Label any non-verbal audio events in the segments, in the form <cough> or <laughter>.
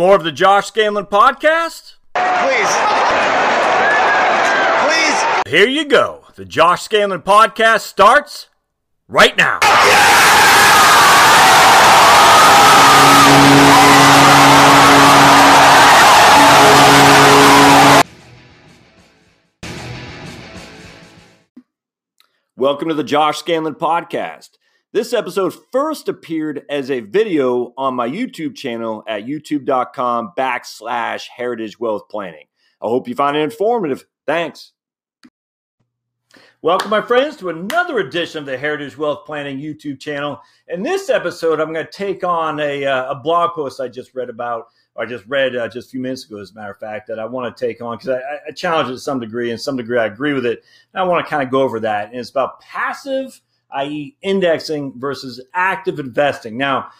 Want more of the Josh Scandlen podcast? Please. Please. Here you go. The Josh Scandlen podcast starts right now. Welcome to the Josh Scandlen podcast. This episode first appeared as a video on my YouTube channel at youtube.com backslash heritage wealth planning. I hope you find it informative. Thanks. Welcome, my friends, to another edition of the Heritage Wealth Planning YouTube channel. In this episode, I'm going to take on a, uh, a blog post I just read about, or I just read uh, just a few minutes ago, as a matter of fact, that I want to take on because I, I challenge it to some degree, and some degree I agree with it. And I want to kind of go over that. And it's about passive i.e., indexing versus active investing. Now,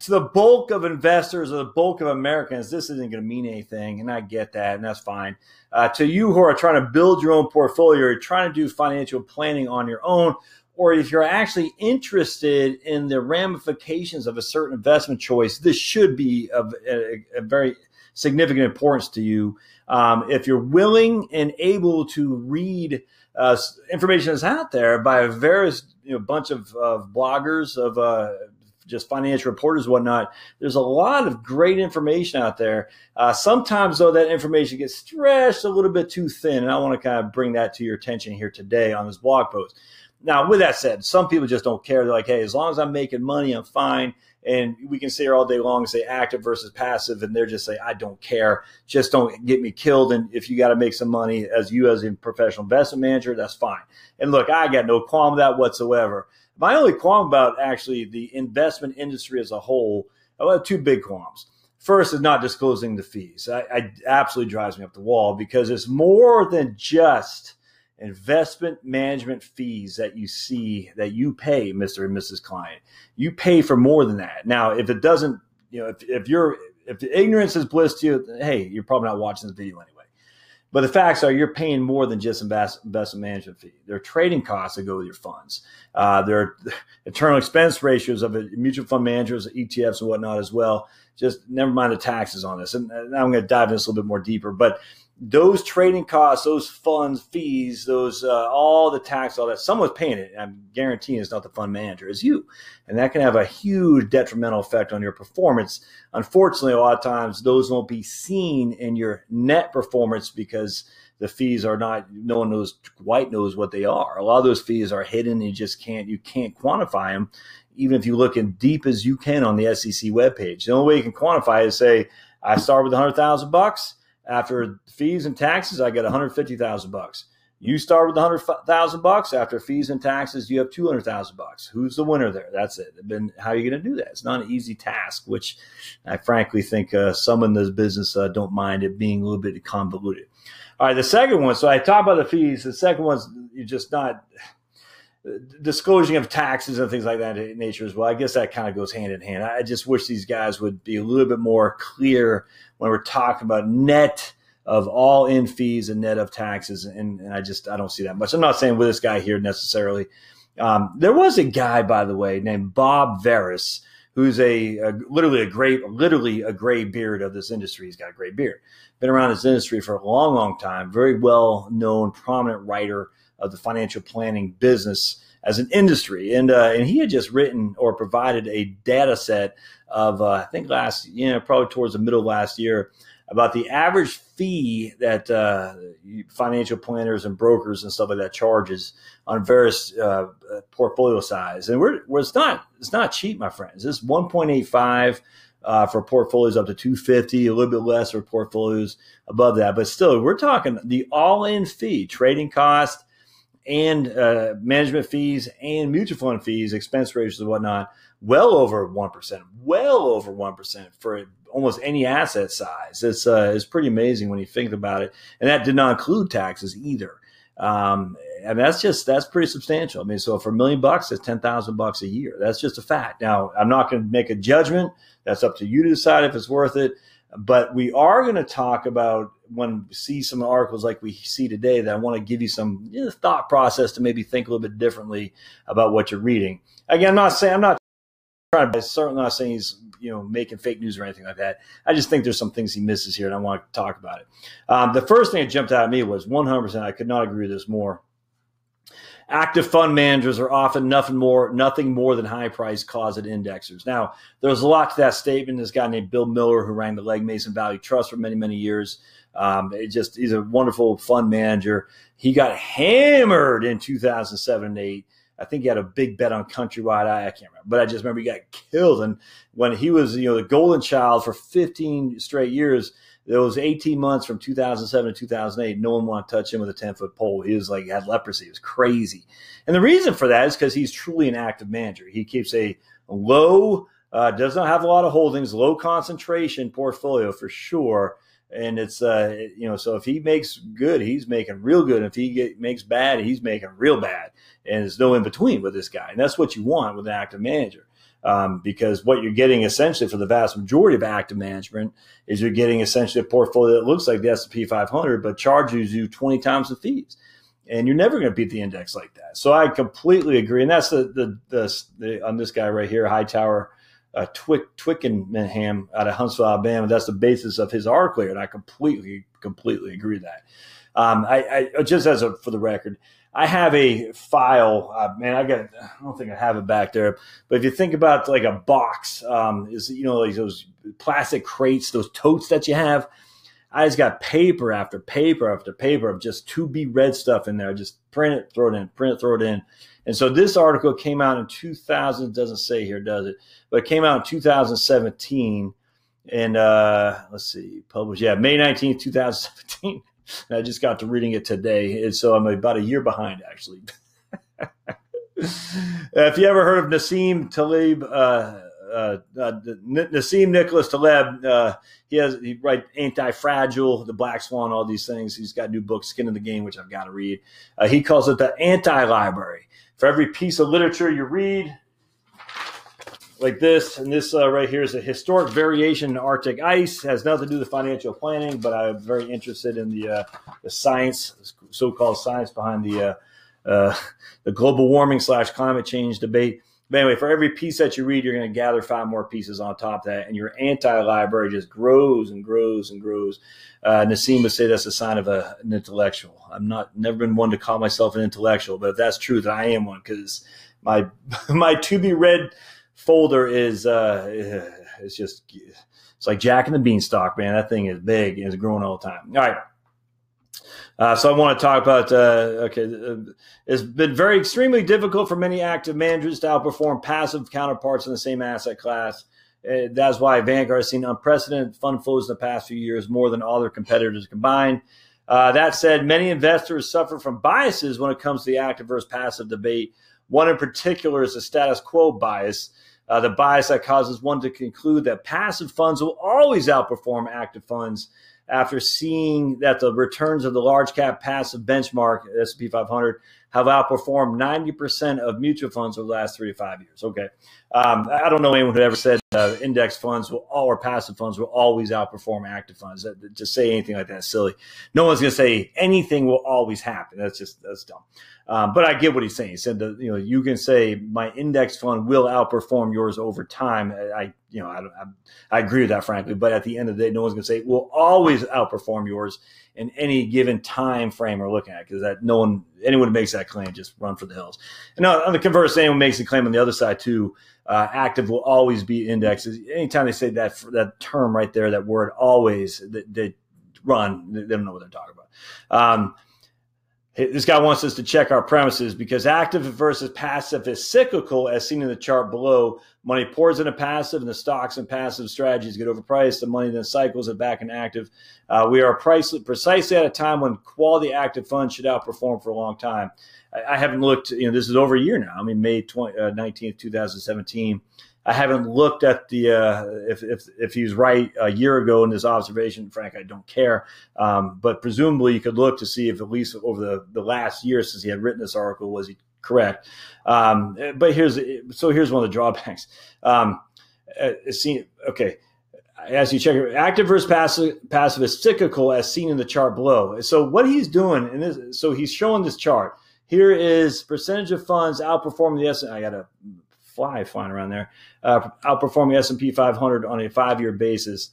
to the bulk of investors or the bulk of Americans, this isn't going to mean anything, and I get that, and that's fine. Uh, to you who are trying to build your own portfolio, or trying to do financial planning on your own, or if you're actually interested in the ramifications of a certain investment choice, this should be of a, a very significant importance to you. Um, if you're willing and able to read uh, information is out there by a various you know bunch of, of bloggers of uh, just financial reporters whatnot. There's a lot of great information out there. Uh, sometimes though that information gets stretched a little bit too thin and i want to kind of bring that to your attention here today on this blog post. Now with that said some people just don't care. They're like hey as long as i'm making money i'm fine and we can sit here all day long and say active versus passive, and they're just say, I don't care. Just don't get me killed. And if you got to make some money as you as a professional investment manager, that's fine. And look, I got no qualm with that whatsoever. My only qualm about actually the investment industry as a whole, I have two big qualms. First is not disclosing the fees. I, I absolutely drives me up the wall because it's more than just – investment management fees that you see that you pay, Mr. and Mrs. Client. You pay for more than that. Now, if it doesn't, you know, if, if you're if ignorance is bliss to you, hey, you're probably not watching this video anyway. But the facts are you're paying more than just investment management fee. There are trading costs that go with your funds. Uh, there are <laughs> internal expense ratios of mutual fund managers, ETFs, and whatnot as well. Just never mind the taxes on this. And now I'm going to dive into this a little bit more deeper. But those trading costs, those funds, fees, those uh, all the tax, all that, someone's paying it. I'm guaranteeing it's not the fund manager, it's you, and that can have a huge detrimental effect on your performance. Unfortunately, a lot of times those won't be seen in your net performance because the fees are not. No one knows quite knows what they are. A lot of those fees are hidden. You just can't you can't quantify them, even if you look in deep as you can on the SEC webpage. The only way you can quantify is say I start with hundred thousand bucks after fees and taxes, I get 150,000 bucks. You start with 100,000 bucks. After fees and taxes, you have 200,000 bucks. Who's the winner there? That's it. Then how are you going to do that? It's not an easy task, which I frankly think uh, some in this business uh, don't mind it being a little bit convoluted. All right, the second one. So I talk about the fees. The second one's you're just not disclosing of taxes and things like that in nature as well. I guess that kind of goes hand in hand. I just wish these guys would be a little bit more clear when we're talking about net of all in fees and net of taxes. And, and I just, I don't see that much. I'm not saying with this guy here necessarily. Um, there was a guy, by the way, named Bob Veres, who's a, a, literally a great, literally a gray beard of this industry. He's got a great beard. Been around this industry for a long, long time. Very well known, prominent writer of the financial planning business as an industry. And uh, and he had just written or provided a data set of uh, I think last you know probably towards the middle of last year about the average fee that uh, financial planners and brokers and stuff like that charges on various uh, portfolio size. And we're, we're, it's not it's not cheap, my friends. It's one point eight five. Uh, for portfolios up to 250, a little bit less for portfolios above that. But still, we're talking the all in fee, trading cost, and uh, management fees and mutual fund fees, expense ratios and whatnot, well over one percent, well over one percent for almost any asset size. It's uh, it's pretty amazing when you think about it, and that did not include taxes either. Um, and that's just that's pretty substantial. I mean, so for a million bucks, that's ten thousand bucks a year. That's just a fact. Now, I'm not going to make a judgment. That's up to you to decide if it's worth it. But we are going to talk about when we see some articles like we see today that I want to give you some you know, thought process to maybe think a little bit differently about what you're reading. Again, I'm not saying I'm not trying I'm certainly not saying he's you know making fake news or anything like that. I just think there's some things he misses here, and I want to talk about it. Um, the first thing that jumped out at me was 100. I could not agree with this more. Active fund managers are often nothing more nothing more than high price closet indexers. Now, there's a lot to that statement. This guy named Bill Miller, who ran the Legg Mason Value Trust for many many years, um, it just he's a wonderful fund manager. He got hammered in 2007 and 8 I think he had a big bet on Countrywide. I, I can't remember, but I just remember he got killed. And when he was, you know, the golden child for 15 straight years, those 18 months from 2007 to 2008, no one wanted to touch him with a 10 foot pole. He was like, had leprosy. It was crazy. And the reason for that is because he's truly an active manager. He keeps a low, uh, does not have a lot of holdings, low concentration portfolio for sure and it's uh you know so if he makes good he's making real good. If he get, makes bad he's making real bad. And there's no in between with this guy. And that's what you want with an active manager. Um, because what you're getting essentially for the vast majority of active management is you're getting essentially a portfolio that looks like the S&P 500 but charges you 20 times the fees. And you're never going to beat the index like that. So I completely agree. And that's the the, the, the on this guy right here Hightower uh, Twick, Twickenham out of Huntsville, Alabama. That's the basis of his article, and I completely, completely agree with that. Um, I, I, just as a for the record, I have a file. Uh, man, I got. I don't think I have it back there. But if you think about like a box, um, is you know like those plastic crates, those totes that you have. I just got paper after paper after paper of just to be read stuff in there. Just print it, throw it in, print it, throw it in. And so this article came out in 2000, it doesn't say here, does it? But it came out in 2017. And uh, let's see, published, yeah, May 19th, 2017. And <laughs> I just got to reading it today. And so I'm about a year behind, actually. <laughs> if you ever heard of Nassim Taleb, uh, uh, uh, Nassim Nicholas Taleb, uh, he has he write Anti-Fragile, The Black Swan, all these things. He's got new books, Skin in the Game, which I've got to read. Uh, he calls it the anti-library. For every piece of literature you read, like this, and this uh, right here is a historic variation in Arctic ice. Has nothing to do with financial planning, but I'm very interested in the uh, the science, so-called science behind the uh, uh <laughs> the global warming slash climate change debate. But anyway, for every piece that you read, you're going to gather five more pieces on top of that, and your anti-library just grows and grows and grows. Uh, Nassim would say that's a sign of a, an intellectual. I'm not never been one to call myself an intellectual, but if that's true, that I am one because my <laughs> my to be read folder is uh, it's just it's like Jack and the Beanstalk, man. That thing is big and it's growing all the time. All right. Uh, so I want to talk about. Uh, okay, uh, it's been very extremely difficult for many active managers to outperform passive counterparts in the same asset class. Uh, that's why Vanguard has seen unprecedented fund flows in the past few years, more than all their competitors combined. Uh, that said, many investors suffer from biases when it comes to the active versus passive debate. One in particular is the status quo bias, uh, the bias that causes one to conclude that passive funds will always outperform active funds after seeing that the returns of the large cap passive benchmark S&P 500 have outperformed 90% of mutual funds over the last three to five years. Okay. Um, I don't know anyone who ever said uh, index funds will, all or passive funds will always outperform active funds. That, to say anything like that is silly. No one's going to say anything will always happen. That's just, that's dumb. Um, but I get what he's saying. He said that, you know, you can say my index fund will outperform yours over time. I, you know, I, I, I agree with that, frankly. But at the end of the day, no one's going to say will always outperform yours in any given time frame we're looking at because that no one anyone who makes that claim just run for the hills. And on the converse, anyone makes a claim on the other side too. Uh, active will always be indexes. Anytime they say that that term right there, that word always, they, run. They don't know what they're talking about. Um, this guy wants us to check our premises because active versus passive is cyclical, as seen in the chart below. Money pours into passive, and the stocks and passive strategies get overpriced. The money then cycles it back in active. Uh, we are precisely at a time when quality active funds should outperform for a long time. I, I haven't looked, you know, this is over a year now. I mean, May 20, uh, 19th, 2017. I haven't looked at the uh, if, if if he's right a year ago in this observation. Frank, I don't care. Um, but presumably, you could look to see if at least over the, the last year since he had written this article was he correct. Um, but here's so here's one of the drawbacks. Um, uh, seen okay. As you check it, active versus passive, passive is cyclical, as seen in the chart below. So what he's doing, and so he's showing this chart. Here is percentage of funds outperforming the S. I got a fly flying around there. Uh, outperforming S&P 500 on a five-year basis.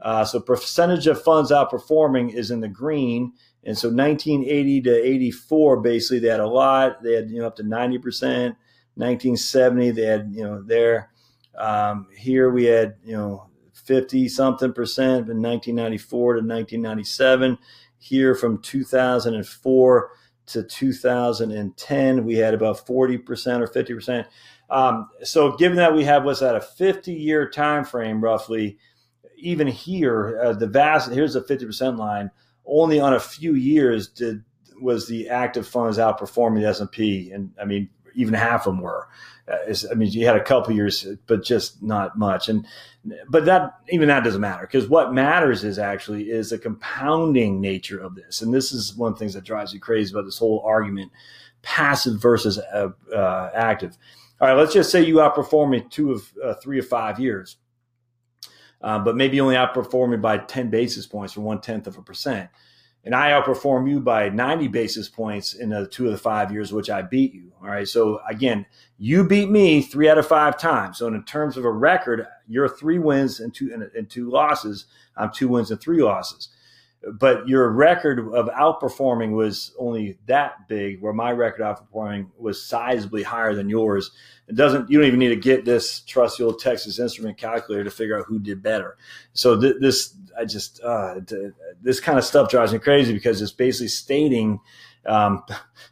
Uh, so percentage of funds outperforming is in the green. And so 1980 to 84, basically, they had a lot. They had you know up to 90 percent. 1970, they had you know there. Um, here we had you know 50 something percent in 1994 to 1997. Here from 2004 to 2010, we had about 40 percent or 50 percent. Um, so given that we have what's that a 50 year time frame roughly, even here uh, the vast here's the 50 percent line. Only on a few years did was the active funds outperforming the S and P, and I mean even half of them were. Uh, I mean, you had a couple years, but just not much. And but that even that doesn't matter because what matters is actually is the compounding nature of this. And this is one of the things that drives me crazy about this whole argument: passive versus uh, uh, active. All right, let's just say you outperform me two of uh, three or five years, uh, but maybe only outperform me by ten basis points or one tenth of a percent and I outperform you by 90 basis points in the two of the five years which I beat you. All right. So again, you beat me three out of five times. So in terms of a record, you're three wins and two and, two losses. I'm two wins and three losses. But your record of outperforming was only that big, where my record of outperforming was sizably higher than yours. It doesn't. You don't even need to get this trusty old Texas Instrument calculator to figure out who did better. So th- this, I just, uh, this kind of stuff drives me crazy because it's basically stating um,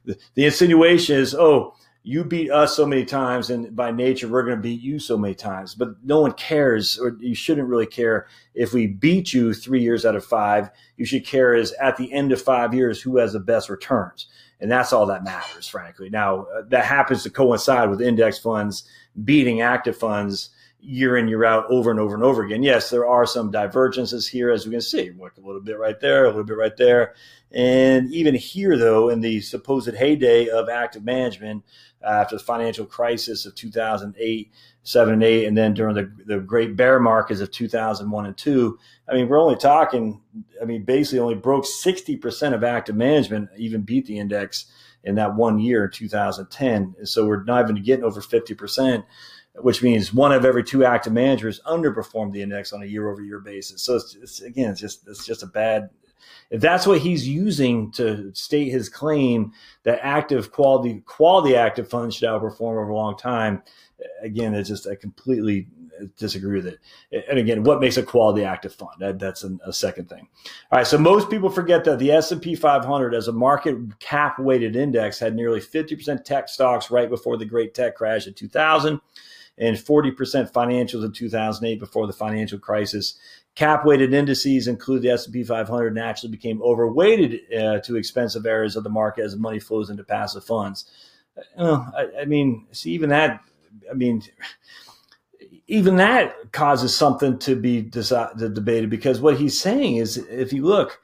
the, <laughs> the insinuation is, oh, you beat us so many times, and by nature, we're going to beat you so many times. But no one cares, or you shouldn't really care if we beat you three years out of five. You should care is at the end of five years who has the best returns. And that's all that matters, frankly. Now, uh, that happens to coincide with index funds beating active funds year in, year out, over and over and over again. Yes, there are some divergences here, as we can see. A little bit right there, a little bit right there. And even here, though, in the supposed heyday of active management after the financial crisis of 2008, 7 and 8, and then during the, the great bear markets of 2001 and 2, I mean, we're only talking, I mean, basically only broke 60% of active management, even beat the index in that one year, 2010. And So we're not even getting over 50%, which means one of every two active managers underperformed the index on a year over year basis. So it's, it's, again, it's just, it's just a bad, if that's what he's using to state his claim that active quality, quality active funds should outperform over a long time, again, it's just, I completely disagree with it. And again, what makes a quality active fund? That, that's a, a second thing. All right. So most people forget that the S&P 500 as a market cap weighted index had nearly 50% tech stocks right before the great tech crash in 2000 and 40% financials in 2008 before the financial crisis. Cap weighted indices include the S&P 500 naturally became overweighted uh, to expensive areas of the market as money flows into passive funds. Uh, I, I mean, see, even that, I mean, even that causes something to be debated because what he's saying is if you look,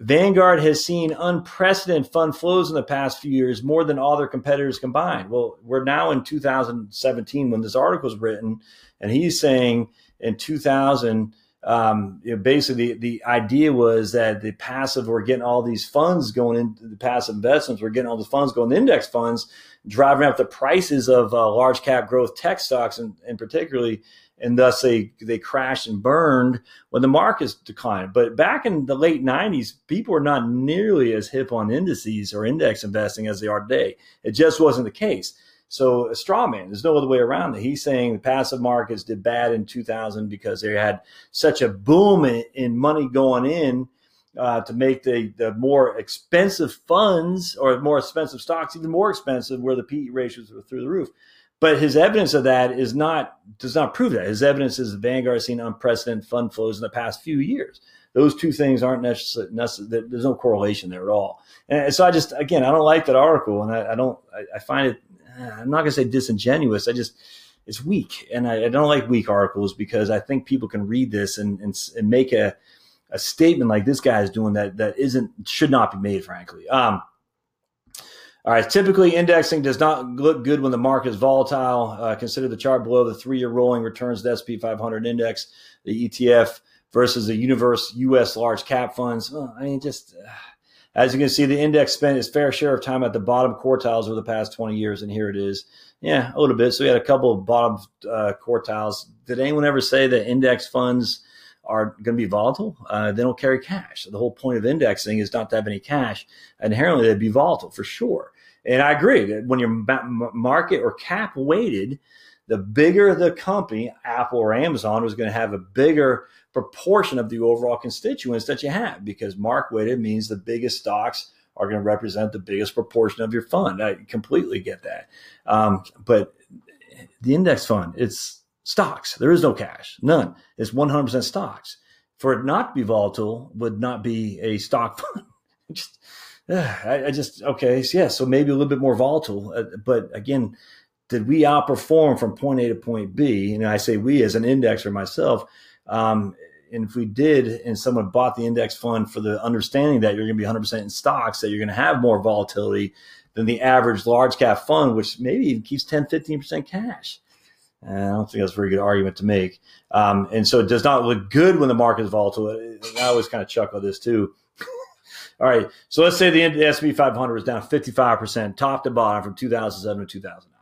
Vanguard has seen unprecedented fund flows in the past few years, more than all their competitors combined. Well, we're now in 2017 when this article was written, and he's saying in 2000, um, you know, basically the, the idea was that the passive were getting all these funds going into the passive investments, we're getting all the funds going to index funds, driving up the prices of uh, large cap growth tech stocks, and, and particularly, and thus they they crashed and burned when the markets declined. But back in the late '90s, people were not nearly as hip on indices or index investing as they are today. It just wasn't the case. So a straw man, there's no other way around it. He's saying the passive markets did bad in 2000 because they had such a boom in, in money going in uh, to make the, the more expensive funds or more expensive stocks even more expensive where the PE ratios were through the roof. But his evidence of that is not does not prove that. His evidence is Vanguard seen unprecedented fund flows in the past few years. Those two things aren't necessarily, necessary, there's no correlation there at all. And so I just, again, I don't like that article and I, I don't, I, I find it I'm not going to say disingenuous. I just, it's weak. And I, I, don't like weak articles because I think people can read this and, and, and make a, a statement like this guy is doing that, that isn't, should not be made, frankly. Um, all right. Typically, indexing does not look good when the market is volatile. Uh, consider the chart below the three-year rolling returns the SP 500 index, the ETF versus the universe U.S. large cap funds. Well, I mean, just uh, As you can see, the index spent its fair share of time at the bottom quartiles over the past 20 years, and here it is. Yeah, a little bit. So we had a couple of bottom uh, quartiles. Did anyone ever say that index funds are going to be volatile? Uh, they don't carry cash. So the whole point of indexing is not to have any cash. Inherently, they'd be volatile for sure. And I agree that when you're market or cap weighted, the bigger the company, Apple or Amazon, was going to have a bigger proportion of the overall constituents that you have because mark weighted means the biggest stocks are going to represent the biggest proportion of your fund. I completely get that. Um, but the index fund, it's stocks. There is no cash, none. It's 100% stocks. For it not to be volatile would not be a stock <laughs> fund. just, uh, I, I, just, okay, so yeah, so maybe a little bit more volatile. Uh, but again, did we outperform from point A to point B? And I say we as an indexer myself. Um, and if we did, and someone bought the index fund for the understanding that you're going to be 100% in stocks, that you're going to have more volatility than the average large cap fund, which maybe even keeps 10, 15% cash. And I don't think that's a very good argument to make. Um, and so it does not look good when the market is volatile. I always kind of chuckle at this too. <laughs> All right. So let's say the, S&P 500 is down 55% top to bottom from 2007 to 2009.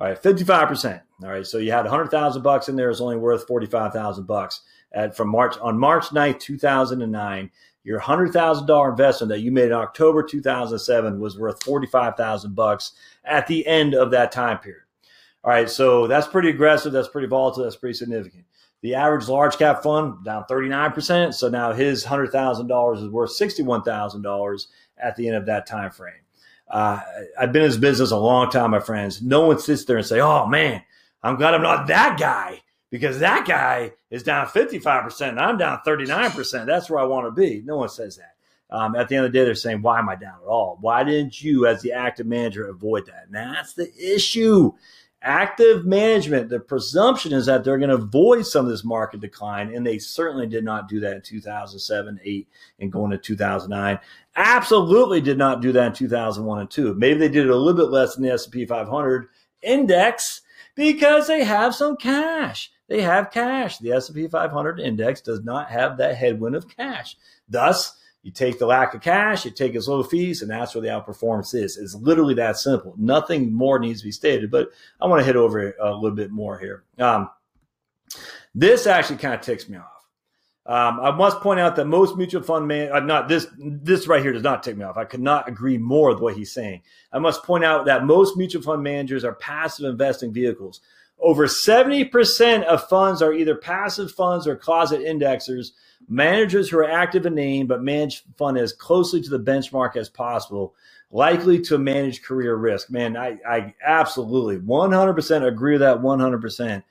All right, 55%. All right. So you had 100,000 bucks in there. It's only worth 45,000 bucks at from March on March 9th, 2009. Your $100,000 investment that you made in October 2007 was worth 45,000 bucks at the end of that time period. All right. So that's pretty aggressive. That's pretty volatile. That's pretty significant. The average large cap fund down 39%. So now his $100,000 is worth $61,000 at the end of that time frame. Uh, I've been in this business a long time, my friends. No one sits there and say, "Oh man, I'm glad I'm not that guy," because that guy is down 55% and I'm down 39%. That's where I want to be. No one says that. Um, at the end of the day, they're saying, "Why am I down at all? Why didn't you, as the active manager, avoid that?" And that's the issue active management, the presumption is that they're going to avoid some of this market decline, and they certainly did not do that in 2007, 8, and going to 2009. Absolutely did not do that in 2001 and 2. Maybe they did it a little bit less than the S&P 500 index because they have some cash. They have cash. The S&P 500 index does not have that headwind of cash. Thus, you take the lack of cash, you take his low fees, and that's where the outperformance is. It's literally that simple. Nothing more needs to be stated, but I want to hit over a little bit more here. Um, this actually kind of ticks me off. Um, I must point out that most mutual fund man, uh, not this, this right here does not tick me off. I could not agree more with what he's saying. I must point out that most mutual fund managers are passive investing vehicles. Over 70% of funds are either passive funds or closet indexers managers who are active in name but manage fund as closely to the benchmark as possible, likely to manage career risk. Man, I, I absolutely 100% agree with that 100%.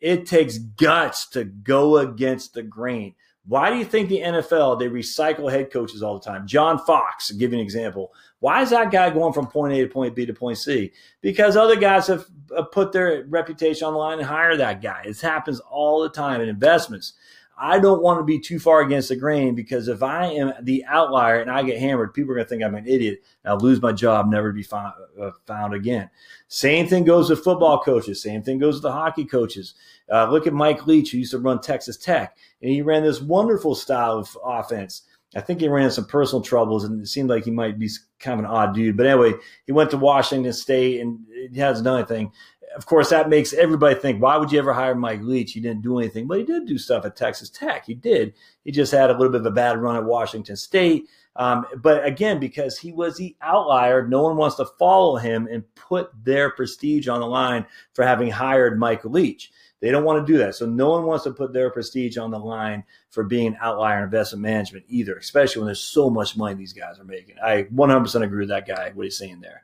It takes guts to go against the grain. Why do you think the NFL they recycle head coaches all the time? John Fox, give you an example. Why is that guy going from point A to point B to point C? Because other guys have put their reputation on the line and hire that guy. It happens all the time in investments. I don't want to be too far against the grain because if I am the outlier and I get hammered, people are going to think I'm an idiot. I'll lose my job, never be found, uh, found again. Same thing goes with football coaches. Same thing goes with the hockey coaches. Uh, look at Mike Leach, who used to run Texas Tech, and he ran this wonderful style of offense. I think he ran some personal troubles, and it seemed like he might be kind of an odd dude. But anyway, he went to Washington State, and he hasn't done anything of course, that makes everybody think, why would you ever hire Mike Leach? He didn't do anything. But he did do stuff at Texas Tech. He did. He just had a little bit of a bad run at Washington State. Um, but again, because he was the outlier, no one wants to follow him and put their prestige on the line for having hired Mike Leach. They don't want to do that. So no one wants to put their prestige on the line for being an outlier in investment management either, especially when there's so much money these guys are making. I 100% agree with that guy, what he's saying there.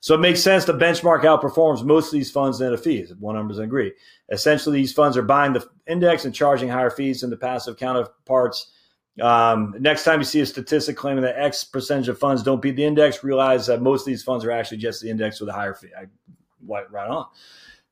So it makes sense the benchmark outperforms most of these funds net of fees. One numbers agree. Essentially, these funds are buying the index and charging higher fees than the passive counterparts. Um, next time you see a statistic claiming that X percentage of funds don't beat the index, realize that most of these funds are actually just the index with a higher fee. I, right on.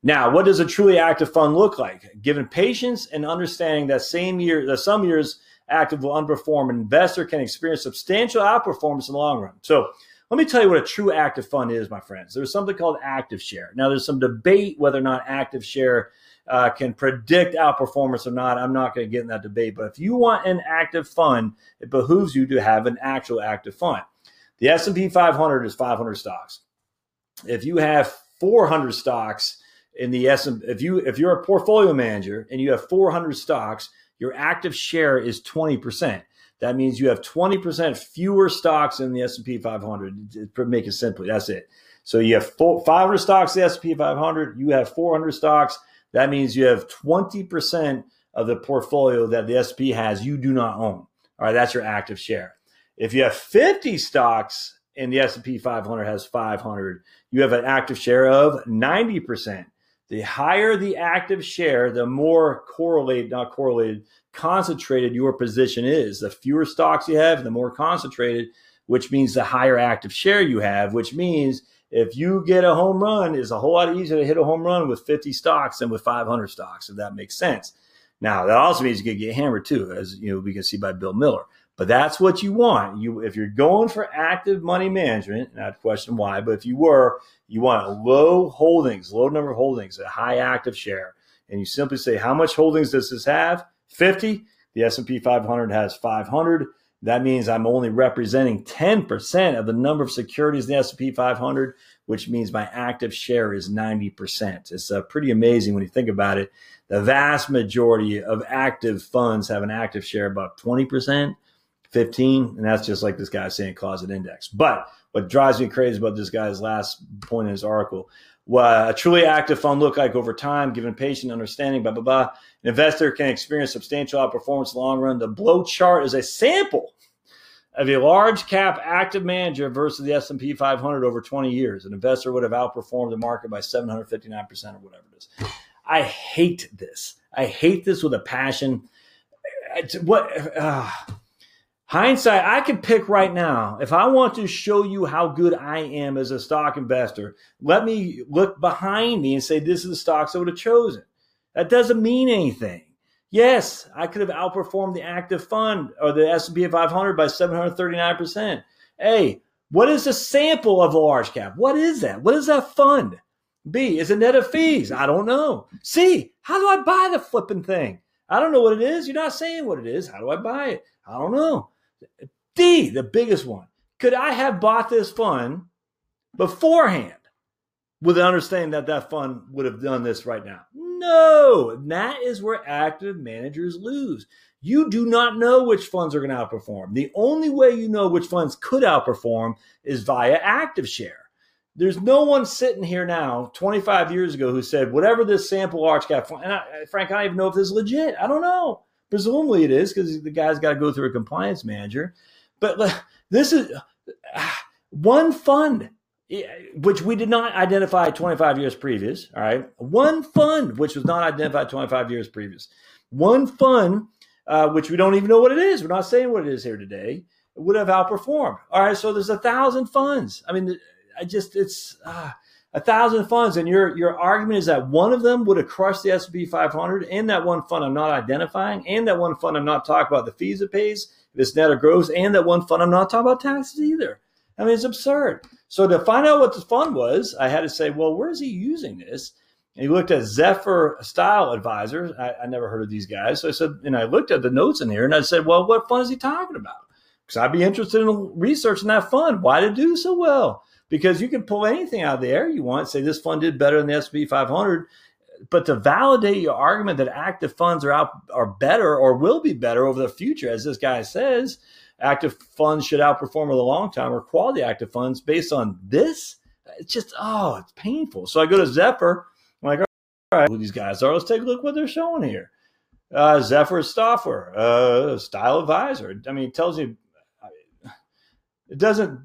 Now, what does a truly active fund look like? Given patience and understanding that same year, that some years active will underperform, an investor can experience substantial outperformance in the long run. So let me tell you what a true active fund is, my friends. There's something called active share. Now, there's some debate whether or not active share uh, can predict outperformance or not. I'm not going to get in that debate. But if you want an active fund, it behooves you to have an actual active fund. The S&P 500 is 500 stocks. If you have 400 stocks in the S if you if you're a portfolio manager and you have 400 stocks, your active share is 20%. That means you have 20% fewer stocks in the S&P 500. To make it simply, that's it. So you have 500 stocks in the S&P 500, you have 400 stocks. That means you have 20% of the portfolio that the S&P has you do not own. All right, that's your active share. If you have 50 stocks and the S&P 500 has 500, you have an active share of 90%. The higher the active share, the more correlated, not correlated, concentrated your position is. The fewer stocks you have, the more concentrated, which means the higher active share you have, which means if you get a home run, it's a whole lot easier to hit a home run with 50 stocks than with 500 stocks, if that makes sense. Now, that also means you can get hammered too, as you know, we can see by Bill Miller. But that's what you want. You, if you're going for active money management, and I'd question why, but if you were, you want low holdings, low number of holdings, a high active share, and you simply say, how much holdings does this have? 50. The S&P 500 has 500. That means I'm only representing 10% of the number of securities in the S&P 500, which means my active share is 90%. It's uh, pretty amazing when you think about it. The vast majority of active funds have an active share about 20%, 15, and that's just like this guy saying closet index. But what drives me crazy about this guy's last point in his article what a truly active fund look like over time, given patient understanding, blah, blah, blah. An investor can experience substantial outperformance in the long run. The blow chart is a sample of a large cap active manager versus the S&P 500 over 20 years. An investor would have outperformed the market by 759% or whatever it is. I hate this. I hate this with a passion. What uh, hindsight, I can pick right now. If I want to show you how good I am as a stock investor, let me look behind me and say, this is the stocks I would have chosen. That doesn't mean anything. Yes, I could have outperformed the active fund or the S&P 500 by 739%. Hey, what is the sample of a large cap? What is that? What is that fund? B, is it net of fees? I don't know. C, how do I buy the flipping thing? I don't know what it is. You're not saying what it is. How do I buy it? I don't know. D, the biggest one. Could I have bought this fund beforehand with the understanding that that fund would have done this right now? No. that is where active managers lose. You do not know which funds are going to outperform. The only way you know which funds could outperform is via active share. There's no one sitting here now, 25 years ago, who said whatever this sample large cap fund. And I, Frank, I don't even know if this is legit. I don't know. Presumably it is because the guy's got to go through a compliance manager. But this is ah, one fund, which we did not identify 25 years previous. All right. One fund, which was not identified 25 years previous. One fund, uh, which we don't even know what it is. We're not saying what it is here today. Would have outperformed. All right. So there's a thousand funds. I mean, I just, it's, uh, a thousand funds, and your your argument is that one of them would have crushed the S and P 500, and that one fund I'm not identifying, and that one fund I'm not talking about the fees it pays, if it's net or gross, and that one fund I'm not talking about taxes either. I mean, it's absurd. So to find out what the fund was, I had to say, well, where is he using this? And he looked at Zephyr Style Advisors. I, I never heard of these guys, so I said, and I looked at the notes in here, and I said, well, what fund is he talking about? Because I'd be interested in researching that fund. Why did it do so well? because you can pull anything out of the air you want, say this fund did better than the S&P 500, but to validate your argument that active funds are out are better or will be better over the future, as this guy says, active funds should outperform over the long time or quality active funds based on this. It's just oh, it's painful. So I go to Zephyr. I'm like, all right, who these guys are? Let's take a look what they're showing here. Uh, Zephyr Stoffer, uh, Style Advisor. I mean, it tells you it doesn't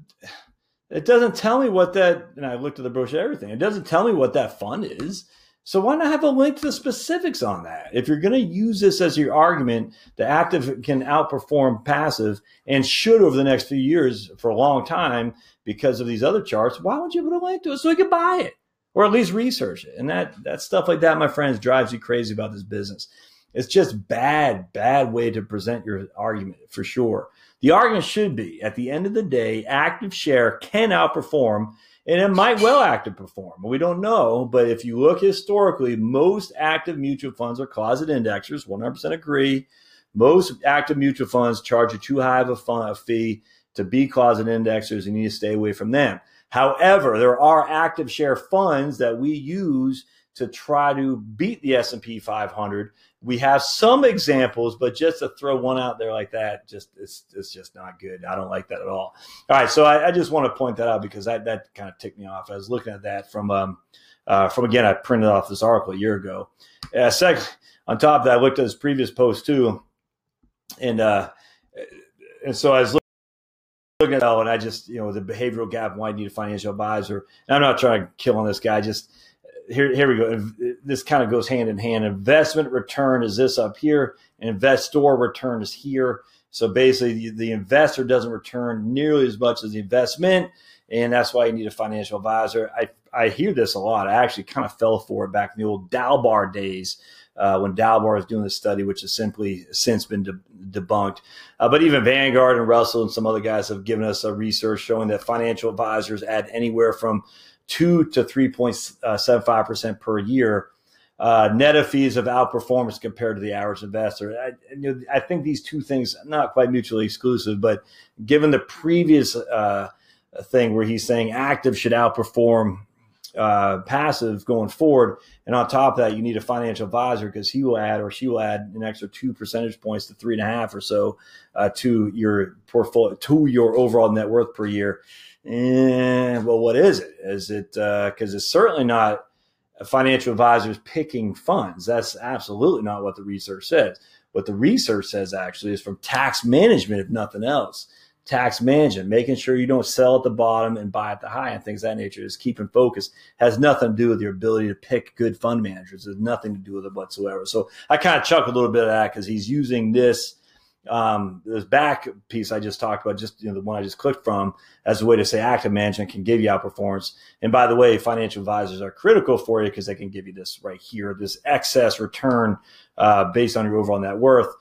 it doesn't tell me what that, and I looked at the brochure, everything. It doesn't tell me what that fund is. So why not have a link to the specifics on that? If you're going to use this as your argument, the active can outperform passive and should over the next few years for a long time because of these other charts. Why would you put a link to it so we could buy it or at least research it? And that that stuff like that, my friends, drives you crazy about this business. It's just bad, bad way to present your argument for sure. The argument should be at the end of the day, active share can outperform and it might well active perform. We don't know, but if you look historically, most active mutual funds are closet indexers. 100% agree. Most active mutual funds charge you too high of a, fund, a fee. to be closet indexers. And you need to stay away from them. However, there are active share funds that we use to try to beat the S&P 500. We have some examples, but just to throw one out there like that, just it's, it's just not good. I don't like that at all. All right, so I, I just want to point that out because that, that kind of ticked me off. I was looking at that from um, uh, from again, I printed off this article a year ago. Uh, second, on top of that, I looked at his previous post too, and uh, and so I was looking at and I just you know the behavioral gap. Why you need a financial advisor? And I'm not trying to kill on this guy. Just here, here we go. This kind of goes hand in hand. Investment return is this up here, and investor return is here. So basically, the, the investor doesn't return nearly as much as the investment, and that's why you need a financial advisor. I I hear this a lot. I actually kind of fell for it back in the old Dalbar days. Uh, when Dalbar was doing this study, which has simply since been de- debunked. Uh, but even Vanguard and Russell and some other guys have given us a research showing that financial advisors add anywhere from two to 3.75% per year. Uh, net of fees of outperformance compared to the average investor. I, you know, I think these two things not quite mutually exclusive, but given the previous uh, thing where he's saying active should outperform uh, passive going forward, and on top of that, you need a financial advisor because he will add or she will add an extra two percentage points to three and a half or so uh, to your portfolio to your overall net worth per year. And well, what is it? Is it because uh, it's certainly not financial advisors picking funds? That's absolutely not what the research says. What the research says actually is from tax management, if nothing else. Tax management, making sure you don't sell at the bottom and buy at the high and things that nature is keeping focus has nothing to do with your ability to pick good fund managers. There's nothing to do with it whatsoever. So I kind of chuck a little bit of that because he's using this um, this back piece I just talked about, just you know the one I just clicked from, as a way to say active management can give you outperformance. And by the way, financial advisors are critical for you because they can give you this right here, this excess return uh, based on your overall net worth.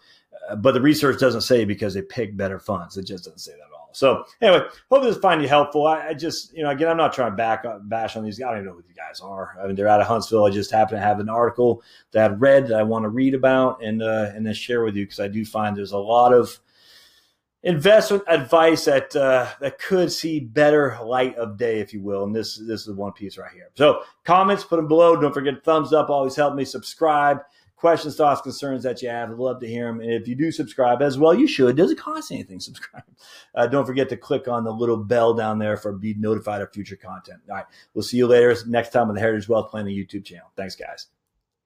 Uh, but the research doesn't say because they pick better funds. It just doesn't say that at all. So anyway, hope this find you helpful. I, I, just, you know, again, I'm not trying to back up, bash on these guys. I don't even know who these guys are. I mean, they're out of Huntsville. I just happen to have an article that I read that I want to read about and uh, and then share with you because I do find there's a lot of investment advice that uh, that could see better light of day, if you will. And this this is one piece right here. So comments, put them below. Don't forget thumbs up. Always help me. Subscribe questions, thoughts, concerns that you have. I'd love to hear them. And if you do subscribe as well, you should. It doesn't cost anything. Subscribe. <laughs> Uh, don't forget to click on the little bell down there for be notified of future content. All right. We'll see you later next time on the Heritage Wealth Planning YouTube channel. Thanks, guys.